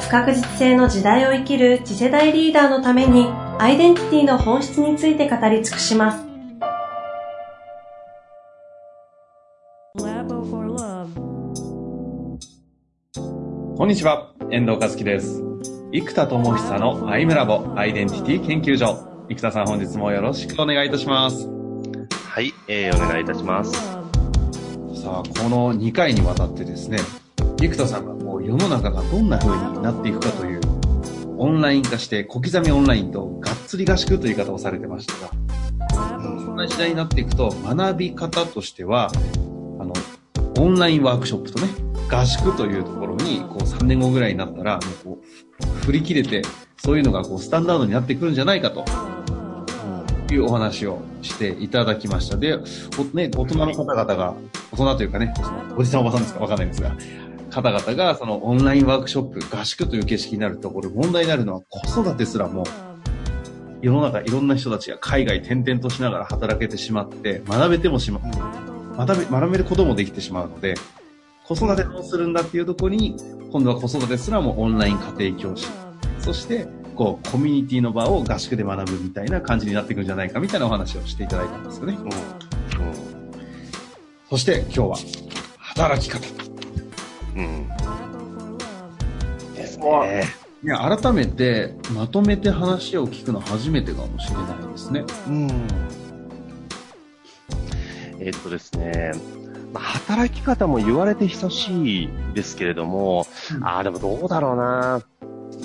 不確実性の時代を生きる次世代リーダーのためにアイデンティティの本質について語り尽くします。こんにちは、遠藤和樹です。生田智久のアイムラボアイデンティティ研究所。生田さん本日もよろしくお願いいたします。はい、えー、お願いいたします。さあ、この2回にわたってですね、生田さんがこう世の中がどんな風になっていくかという、オンライン化して小刻みオンラインとがっつり合宿という言い方をされてましたが、そんな時代になっていくと学び方としては、あの、オンラインワークショップとね、合宿というところに、こう3年後ぐらいになったら、もうこう、振り切れて、そういうのがこうスタンダードになってくるんじゃないかと、いうお話をしていただきました。で、ね、大人の方々が、大人というかね、おじさんおばさんですか？わかんないですが、方々がそのオンラインワークショップ、合宿という形式になると、これ問題になるのは子育てすらも、世の中いろんな人たちが海外転々としながら働けてしまって、学べてもしま、学べ、学べることもできてしまうので、子育てどうするんだっていうところに、今度は子育てすらもオンライン家庭教師。そして、こう、コミュニティの場を合宿で学ぶみたいな感じになっていくんじゃないかみたいなお話をしていただいたんですよね。うん、そして今日は、働き方。うん。ですね。いや、改めて、まとめて話を聞くの初めてかもしれないですね。うん。えっとですね、まあ、働き方も言われて久しいですけれども、うん、ああ、でもどうだろうな。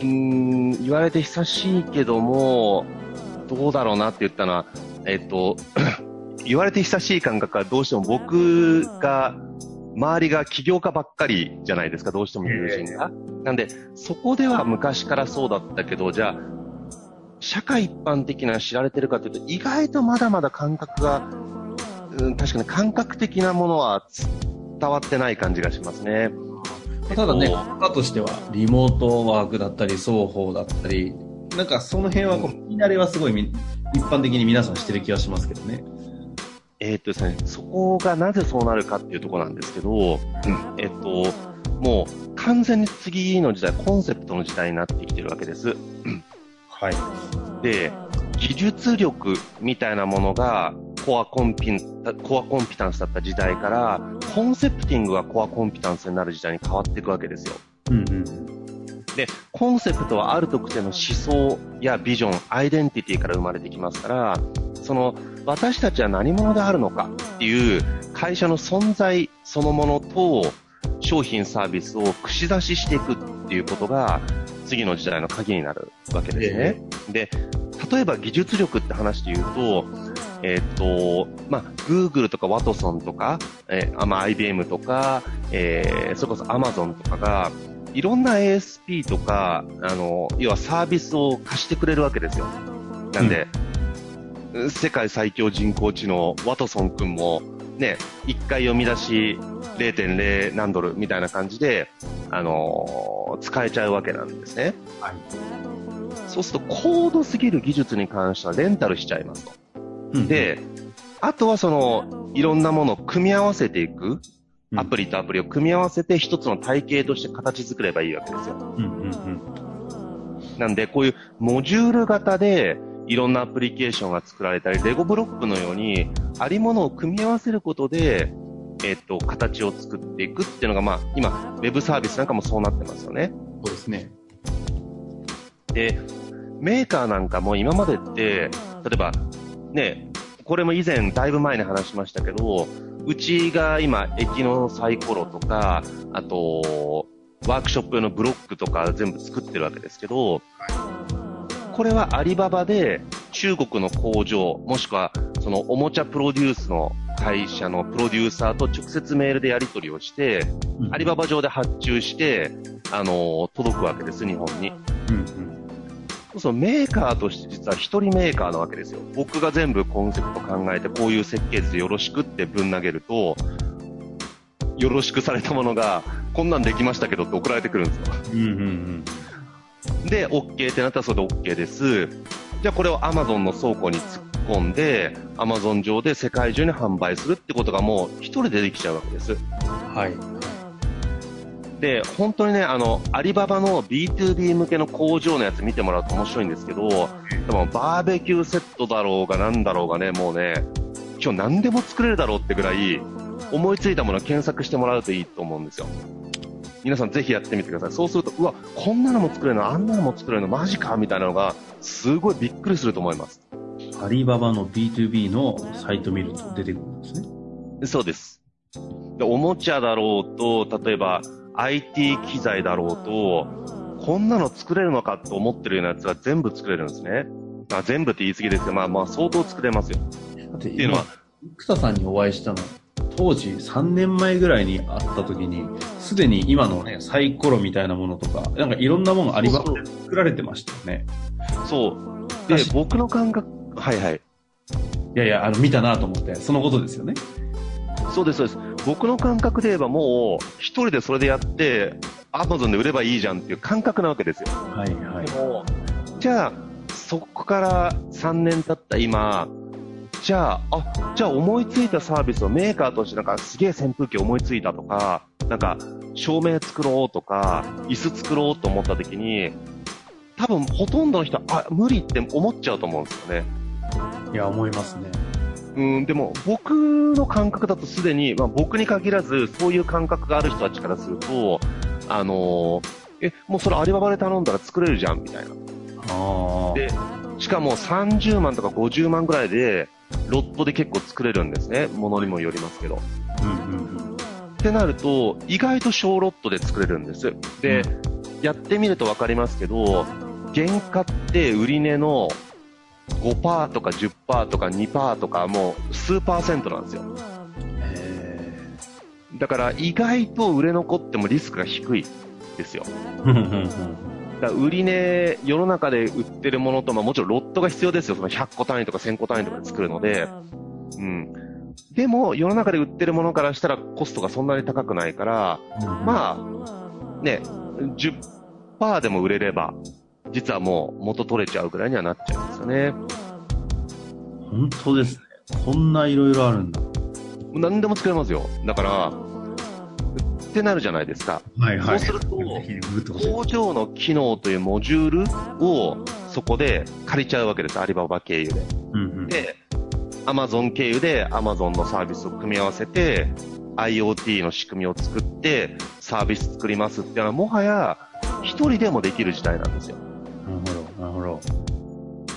うん、言われて久しいけども、どうだろうなって言ったのは、えっと、言われて久しい感覚はどうしても僕が、周りが起業家ばっかりじゃないですか、どうしても友人が。なんで、そこでは昔からそうだったけど、じゃあ、社会一般的な知られてるかというと、意外とまだまだ感覚がうん、確かに感覚的なものは伝わってない感じがしますね。ただね、方としてはリモートワークだったり、双方だったり、なんかその辺はこう、見慣れはすごい一般的に皆さんしてる気がしますけどね。えー、っとですね、そこがなぜそうなるかっていうところなんですけど、うん、えっと、もう完全に次の時代、コンセプトの時代になってきてるわけです。はい。で、技術力みたいなものがコアコンピコアコンピタンスだった時代から、コンセプティングがコアコンピタンスになる時代に変わっていくわけですよ。うんうん、で、コンセプトはある特定の思想やビジョン、アイデンティティから生まれてきますから、その、私たちは何者であるのかっていう会社の存在そのものと、商品サービスを串刺ししていくっていうことが、次の時代の鍵になるわけですね。えー、で、例えば技術力って話で言うと、えっ、と、まあ、Google とかワトソンとか、えー、まあ、IBM とか、えー、それこそ Amazon とかが、いろんな ASP とか、あの、要はサービスを貸してくれるわけですよ。なんで、うん、世界最強人工知能、ワトソン君も、ね、一回読み出し0.0何ドルみたいな感じで、あのー、使えちゃうわけなんですね。はい。そうすると高度すぎる技術に関してはレンタルしちゃいますと。で、あとはその、いろんなものを組み合わせていく。アプリとアプリを組み合わせて一つの体系として形作ればいいわけですよ。うんうんうん、なんで、こういうモジュール型でいろんなアプリケーションが作られたり、レゴブロックのようにありものを組み合わせることで、えっ、と、形を作っていくっていうのが、まあ、今、ウェブサービスなんかもそうなってますよね。そうですね。で、メーカーなんかも今までって、例えば、ね、これも以前だいぶ前に話しましたけど、うちが今、駅のサイコロとか、あと、ワークショップ用のブロックとか全部作ってるわけですけど、これはアリババで中国の工場、もしくはそのおもちゃプロデュースの会社のプロデューサーと直接メールでやり取りをして、うん、アリババ上で発注して、あの、届くわけです、日本に。うんうん。そのメーカーとして実は一人メーカーなわけですよ。僕が全部コンセプト考えて、こういう設計図でよろしくってぶん投げると、よろしくされたものが、こんなんできましたけどって送られてくるんですよ。うんうんうん。で、OK ってなったらそれで OK です。じゃあこれを Amazon の倉庫に突っ込んで、Amazon 上で世界中に販売するってことがもう一人でできちゃうわけです。はい。で、本当にね、あの、アリババの B2B 向けの工場のやつ見てもらうと面白いんですけど、でもバーベキューセットだろうがなんだろうがね、もうね、今日何でも作れるだろうってぐらい、思いついたものを検索してもらうといいと思うんですよ。皆さんぜひやってみてください。そうすると、うわ、こんなのも作れるの、あんなのも作れるの、マジかみたいなのが、すごいびっくりすると思います。アリババの B2B のサイト見ると出てくるんですね。そうです。でおもちゃだろうと、例えば IT 機材だろうと、こんなの作れるのかと思ってるようなやつが全部作れるんですね。まあ、全部って言い過ぎですけど、まあまあ相当作れますよ。だってっていうのは、生田さんにお会いしたの、当時3年前ぐらいに会った時に、すでに今のね、サイコロみたいなものとか、なんかいろんなものアリババで作られてましたよね。そう。で、僕の感覚、はいはい。いやいや、あの、見たなと思って、そのことですよね。そうです、そうです。僕の感覚で言えばもう、一人でそれでやって、アマゾンで売ればいいじゃんっていう感覚なわけですよ。はいはいで。も、じゃあ、そこから3年経った今、じゃあ、あ、じゃあ思いついたサービスをメーカーとしてなんかすげえ扇風機思いついたとか、なんか照明作ろうとか、椅子作ろうと思った時に、多分ほとんどの人は、あ、無理って思っちゃうと思うんですよね。いや、思いますね。うん、でも僕の感覚だとすでに、まあ、僕に限らずそういう感覚がある人たちからすると、あのーえ、もうそれアリババで頼んだら作れるじゃんみたいな。で、しかも30万とか50万ぐらいで、ロットで結構作れるんですね。ものにもよりますけど。うんうんうん。ってなると、意外と小ロットで作れるんです。で、やってみるとわかりますけど、原価って売り値の5%とか10%とか2%とかもう数パーセントなんですよ。へだから意外と売れ残ってもリスクが低いですよ。だ売り値、世の中で売ってるものと、まあもちろんロットが必要ですよ。その100個単位とか1000個単位とかで作るので。うん。でも、世の中で売ってるものからしたらコストがそんなに高くないから、まあ、ね、10%でも売れれば、実はもう元取れちゃうぐらいにはなっちゃいますよね。本当ですね。こんないろいろあるんだ。何でも作れますよ。だから、ってなるじゃないですか。はいそうすると工場の機能というモジュールをそこで借りちゃうわけです。アリババ経由で。うんうん。で、アマゾン経由でアマゾンのサービスを組み合わせて、IoT の仕組みを作って、サービス作りますっていうのは、もはや、一人でもできる時代なんですよ。なるほど、なるほど。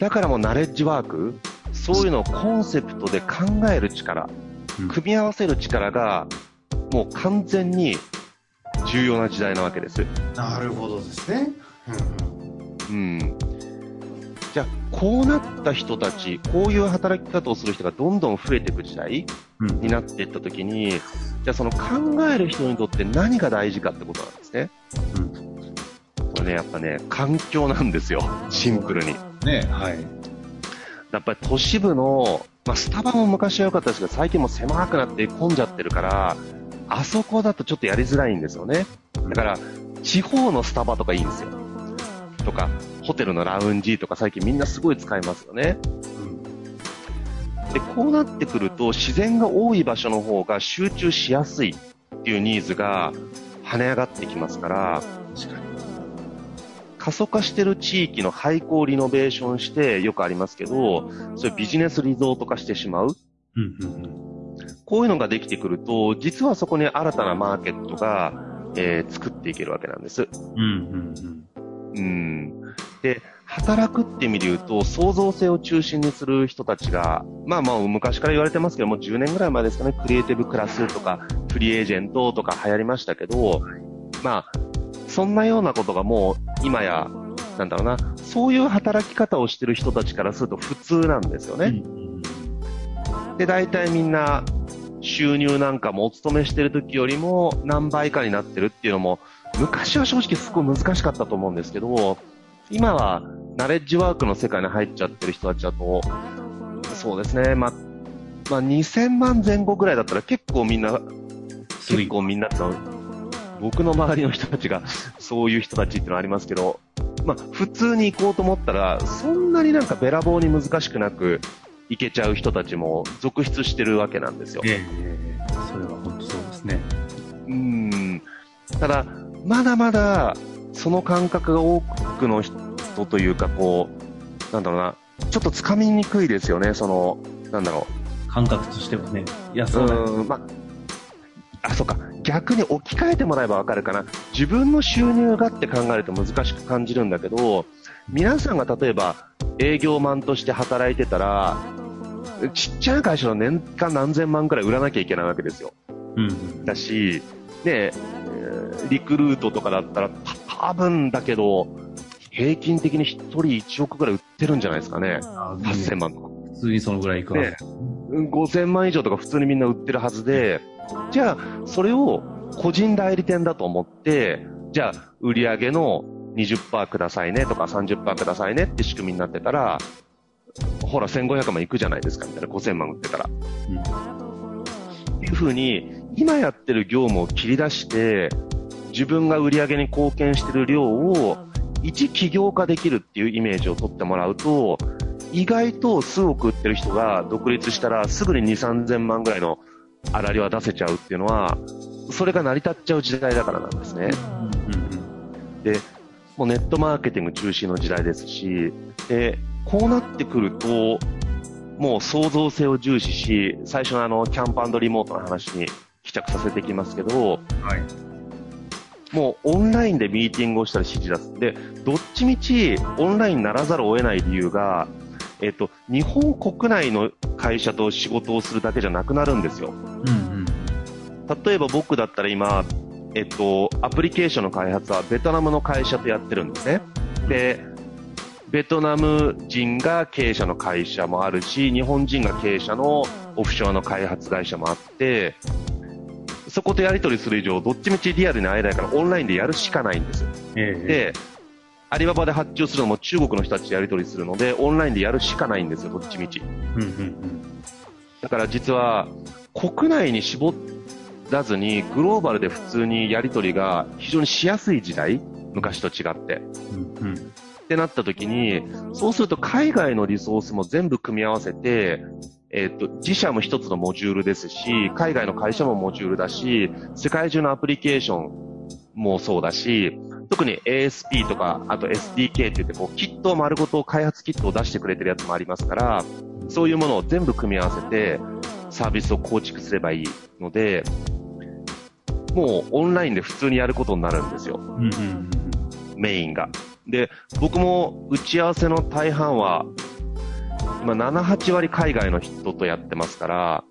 だからもうナレッジワーク、そういうのをコンセプトで考える力、うん組み合わせる力が、もう完全に重要な時代なわけです。なるほどですね。うん。じゃあ、こうなった人たち、こういう働き方をする人がどんどん増えていく時代うん。うんになっていったときに、じゃあその考える人にとって何が大事かってことなんですね。これね、やっぱね、環境なんですよ。シンプルに。ねはい。やっぱり都市部の、まあ、スタバも昔は良かったですけど、最近も狭くなって混んじゃってるから、あそこだとちょっとやりづらいんですよね。だから、地方のスタバとかいいんですよ。とか、ホテルのラウンジとか最近みんなすごい使いますよね。で、こうなってくると自然が多い場所の方が集中しやすいっていうニーズが跳ね上がってきますから、確かに。過疎化してる地域の廃校をリノベーションしてよくありますけど、それビジネスリゾート化してしまう。うん。こういうのができてくると、実はそこに新たなマーケットが、えー作っていけるわけなんです。うんうんうん。で、働くって意味で言うと、創造性を中心にする人たちが、まあまあ昔から言われてますけども、10年ぐらい前ですかね、クリエイティブクラスとか、フリーエージェントとか流行りましたけど、まあ、そんなようなことがもう今や、なんだろうな、そういう働き方をしてる人たちからすると普通なんですようん。ね。で、大体みんな、収入なんかもお勤めしてる時よりも何倍かになってるっていうのも、昔は正直すごい難しかったと思うんですけど、今はナレッジワークの世界に入っちゃってる人たちだと、そうですね、ま、ま、2000万前後ぐらいだったら結構みんな、結構みんな僕の周りの人たちがそういう人たちっていうのはありますけど、まあ、普通に行こうと思ったら、そんなになんかべらぼうに難しくなく行けちゃう人たちも続出してるわけなんですよ。ええそれは本当そうですね。うん。ただ、まだまだ、その感覚が多くの人というか、こう、なんだろうな、ちょっと掴みにくいですよね、その、なんだろう。感覚としてはね。いや、そううん、まあ、そうか。逆に置き換えてもらえばわかるかな。自分の収入がって考えると難しく感じるんだけど、皆さんが例えば営業マンとして働いてたら、ちっちゃな会社の年間何千万くらい売らなきゃいけないわけですよ。うん、だし、ね、リクルートとかだったら、多分だけど、平均的に1人1億ぐらい売ってるんじゃないですかね。8000万とか。普通にそのぐらいいくわ、ね、5000万以上とか普通にみんな売ってるはずで、じゃあ、それを個人代理店だと思って、じゃあ、売上の20%くださいねとか30%くださいねって仕組みになってたら、ほら、1500万いくじゃないですかみたいな、5000万売ってたら。うん。っていうふうに、今やってる業務を切り出して、自分が売り上げに貢献してる量を一起業化できるっていうイメージを取ってもらうと、意外と数億売ってる人が独立したらすぐに2、3000万ぐらいの粗利は出せちゃうっていうのは、それが成り立っちゃう時代だからなんですね。で、もうネットマーケティング中心の時代ですし、で、こうなってくると、もう創造性を重視し、最初のあの、キャンプリモートの話に帰着させていきますけど、はい、もうオンラインでミーティングをしたり指示出す。で、どっちみちオンラインにならざるを得ない理由が、えっと、日本国内の会社と仕事をするだけじゃなくなるんですよ。うんうん、例えば僕だったら今、えっと、アプリケーションの開発はベトナムの会社とやってるんですね。で、ベトナム人が経営者の会社もあるし、日本人が経営者のオフショアの開発会社もあって、そことやり取りする以上、どっちみちリアルに会えないからオンラインでやるしかないんですよ。ええ、で、アリババで発注するのも中国の人たちとやり取りするので、オンラインでやるしかないんですよ、どっちみち。うんうんうん、だから実は、国内に絞らずに、グローバルで普通にやり取りが非常にしやすい時代、昔と違って。うんうん、ってなった時に、そうすると海外のリソースも全部組み合わせて、えっ、ー、と、自社も一つのモジュールですし、海外の会社もモジュールだし、世界中のアプリケーションもそうだし、特に ASP とか、あと SDK って言って、こう、キット丸ごと開発キットを出してくれてるやつもありますから、そういうものを全部組み合わせて、サービスを構築すればいいので、もうオンラインで普通にやることになるんですよ。うんうん、メインが。で、僕も打ち合わせの大半は今7、8割海外の人とやってますから、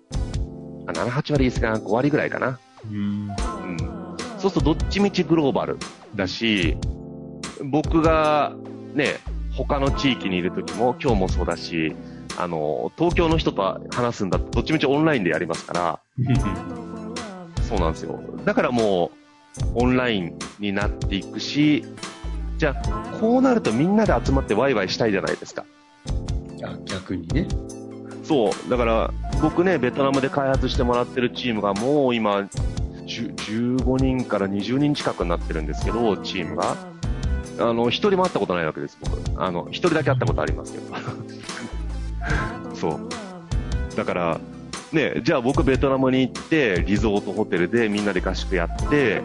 7、8割ですか、5割ぐらいかな。うん、うん、そうするとどっちみちグローバルだし、僕がね、他の地域にいる時も今日もそうだし、あの、東京の人と話すんだとどっちみちオンラインでやりますから、そうなんですよ。だからもう、オンラインになっていくし、じゃあ、こうなるとみんなで集まってワイワイしたいじゃないですか。あ逆にね。そう。だから、僕ね、ベトナムで開発してもらってるチームがもう今、15人から20人近くになってるんですけど、チームが。あの、一人も会ったことないわけです、僕。あの、一人だけ会ったことありますけど。そう。だから、ね、じゃあ僕ベトナムに行って、リゾートホテルでみんなで合宿やって、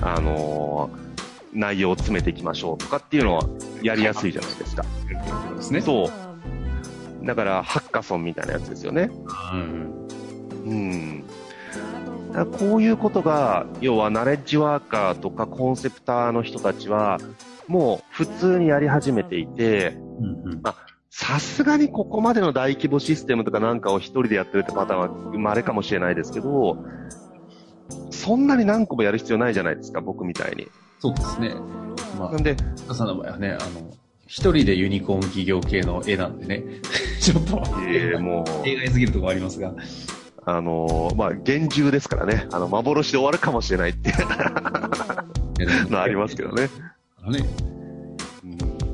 あのー、内容を詰めていきましょうとかっていうのはやりやすいじゃないですか。そう。だから、ハッカソンみたいなやつですよね。うん。うん。こういうことが、要はナレッジワーカーとかコンセプターの人たちは、もう普通にやり始めていて、さすがにここまでの大規模システムとかなんかを一人でやってるってパターンは稀かもしれないですけど、そんなに何個もやる必要ないじゃないですか、僕みたいに。そうですね。まあ、なんで、さんの場合はね、あの、一人でユニコーン企業系の絵なんでね、ちょっと、えー、もう、映画すぎるところありますが。あのー、まあ、厳重ですからね、あの、幻で終わるかもしれないってのありますけどね。ね。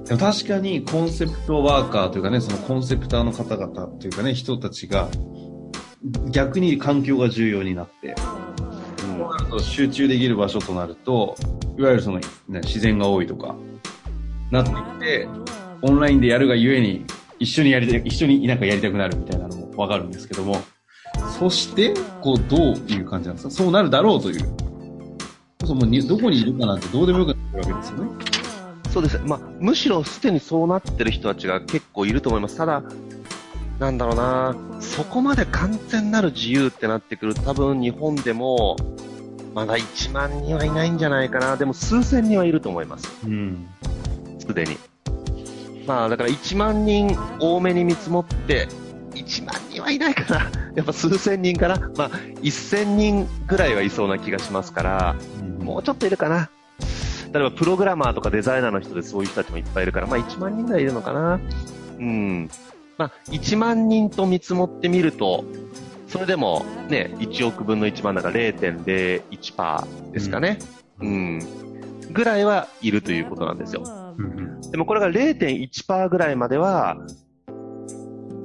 でも確かにコンセプトワーカーというかね、そのコンセプターの方々というかね、人たちが逆に環境が重要になって、そうなると集中できる場所となると、いわゆるその、ね、自然が多いとか、なってきて、オンラインでやるがゆえに、一緒にやりたい、一緒になんかやりたくなるみたいなのもわかるんですけども、そして、こう、どういう感じなんですか？そうなるだろうという。そうもどこにいるかなんてどうでもよくなってるわけですよね。そうです。まあ、むしろすでにそうなってる人たちが結構いると思います。ただ、なんだろうな、そこまで完全なる自由ってなってくると、多分日本でも、まだ1万人はいないんじゃないかな。でも数千人はいると思います。うん。すでに。まあ、だから1万人多めに見積もって、1万人はいないかな。やっぱ数千人かな。まあ、1000人ぐらいはいそうな気がしますから、もうちょっといるかな。例えば、プログラマーとかデザイナーの人でそういう人たちもいっぱいいるから、まあ1万人ぐらいいるのかな。うん。まあ、1万人と見積もってみると、それでもね、1億分の1万だから0.01%ですかね。うん。ぐらいはいるということなんですよ。うんうんでもこれが0.1%ぐらいまでは、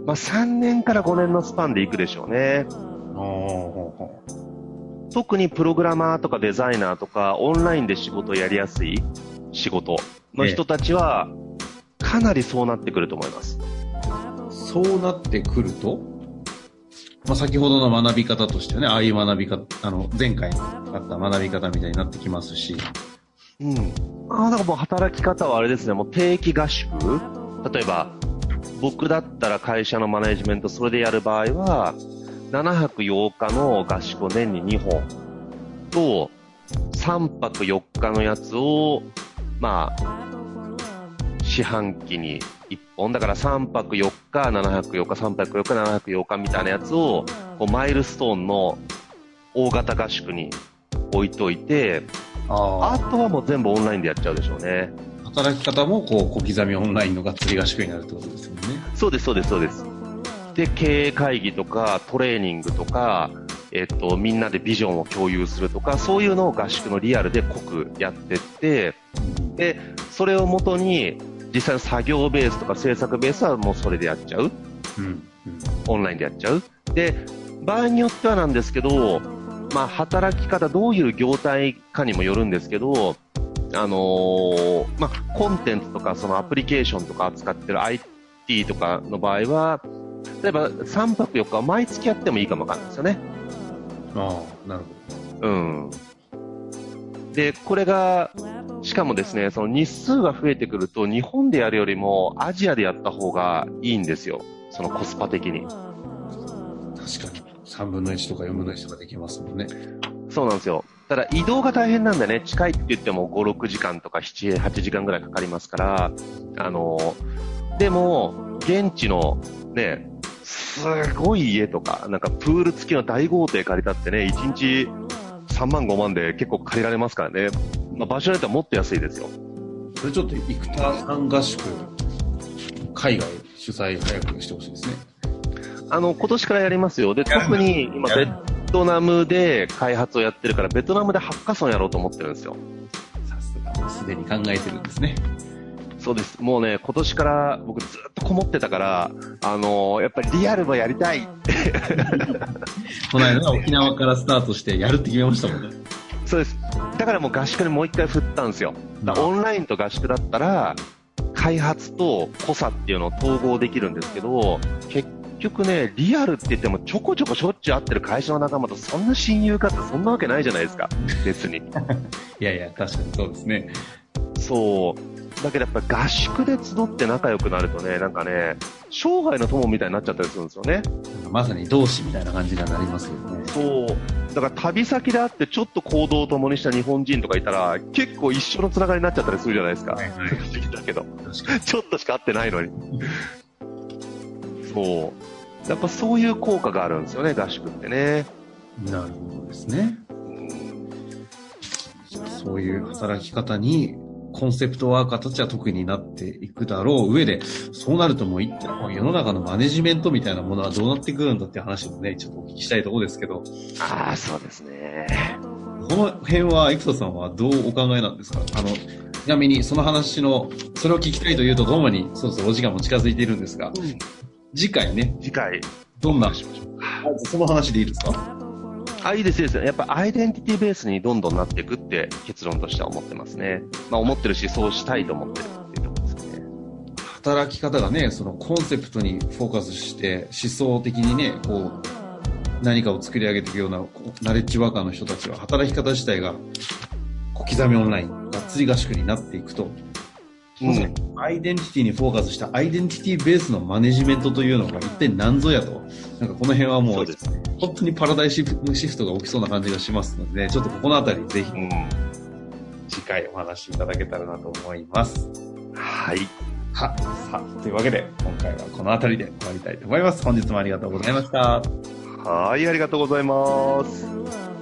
まあ3年から5年のスパンでいくでしょうね。特にプログラマーとかデザイナーとか、オンラインで仕事をやりやすい仕事の人たちは、かなりそうなってくると思います。うそうなってくると、まあ、先ほどの学び方としてはね、ああいう学び方、あの、前回あった学び方みたいになってきますし、うん。ああ、だからもう働き方はあれですね、もう定期合宿。例えば、僕だったら会社のマネジメントそれでやる場合は、7泊8日の合宿を年に2本。と、3泊4日のやつを、まあ、四半期に1本。だから3泊4日、7泊4日、3泊4日、7泊8日みたいなやつを、こうマイルストーンの大型合宿に置いといて、ああとはもう全部オンラインでやっちゃうでしょうね。働き方も、こう、小刻みオンラインのがっつり合宿になるってことですよね。そうです、そうです、そうです。で、経営会議とか、トレーニングとか、えっと、みんなでビジョンを共有するとか、そういうのを合宿のリアルで濃くやってって、で、それをもとに、実際の作業ベースとか制作ベースはもうそれでやっちゃう。うん。うん。オンラインでやっちゃう。で、場合によってはなんですけど、まあ、働き方、どういう業態かにもよるんですけど、あのーまあ、コンテンツとか、そのアプリケーションとか扱ってる IT とかの場合は、例えば3泊4日は毎月やってもいいかもわかんないですよね。ああ、なるうん。で、これが、しかもですね、その日数が増えてくると、日本でやるよりもアジアでやった方がいいんですよ。そのコスパ的に。確かに。3分の1とか4分の1とかできますもん。ね。そうなん。ですよ。ただ移動が大変なん。だね。近いって言っても5、6時間とか7、8時間ぐらいかかりますから、あの、でも、現地のね、すごい家とか、なん。かプール付きの大豪邸借りたってね、1日3万5万で結構借りられますからね。まあ、場所によってはもっと安いですよ。それちょっと、生田さん合宿、海外主催早くしてほしいですね。あの、今年からやりますよ。で、特に今、ベトナムで開発をやってるから、ベトナムでハッカソンやろうと思ってるんですよ。さすが、すでに考えてるんですね。そうです。もうね、今年から僕ずっとこもってたから、あのーやっぱりリアルもやりたい。この間ね沖縄からスタートしてやるって決めましたもんね。そうです。だからもう合宿にもう一回振ったんですよ。オンラインと合宿だったら、開発と濃さっていうのを統合できるんですけど、結局ね、リアルって言ってもちょこちょこしょっちゅう会ってる会社の仲間とそんな親友かってそんなわけないじゃないですか。別に。いやいや、確かにそうですね。そう。だけどやっぱ合宿で集って仲良くなるとね、なんかね、生涯の友みたいになっちゃったりするんですよね。まさに同志みたいな感じにはなりますよね。そう。だから旅先で会ってちょっと行動を共にした日本人とかいたら、結構一緒のつながりになっちゃったりするじゃないですか。はいはいだけど。ちょっとしか会ってないのに。そう。やっぱそういう効果があるんですよね、合宿ってね。なるほどですね。そういう働き方に、コンセプトワーカーたちは特になっていくだろう上で、そうなるともう一体世の中のマネジメントみたいなものはどうなってくるんだっていう話もね、ちょっとお聞きしたいところですけど、ああ、そうですね。この辺は、生田さんはどうお考えなんですか？あの、ちなみにその話の、それを聞きたいというとともに、そうそうお時間も近づいているんですが、次回ね、次回、どんな、しましょう。その話でいいですか？あ、いいです、いいです。やっぱアイデンティティベースにどんどんなっていくって結論としては思ってますね。まあ思ってるし、そうしたいと思ってるっていうところですね。働き方がね、そのコンセプトにフォーカスして、思想的にね、こう、何かを作り上げていくような、ナレッジワーカーの人たちは、働き方自体が、小刻みオンライン、がっつり合宿になっていくと、うん。アイデンティティにフォーカスしたアイデンティティベースのマネジメントというのが一体何ぞやと、なんかこの辺はもそううですね。本当にパラダイシフシフトが起きそうな感じがしますので、ちょっとここのあたりぜひうん。次回お話しいただけたらなと思います。はい。は、さあ、というわけで今回はこのあたりで終わりたいと思います。本日もありがとうございました。はい、ありがとうございます。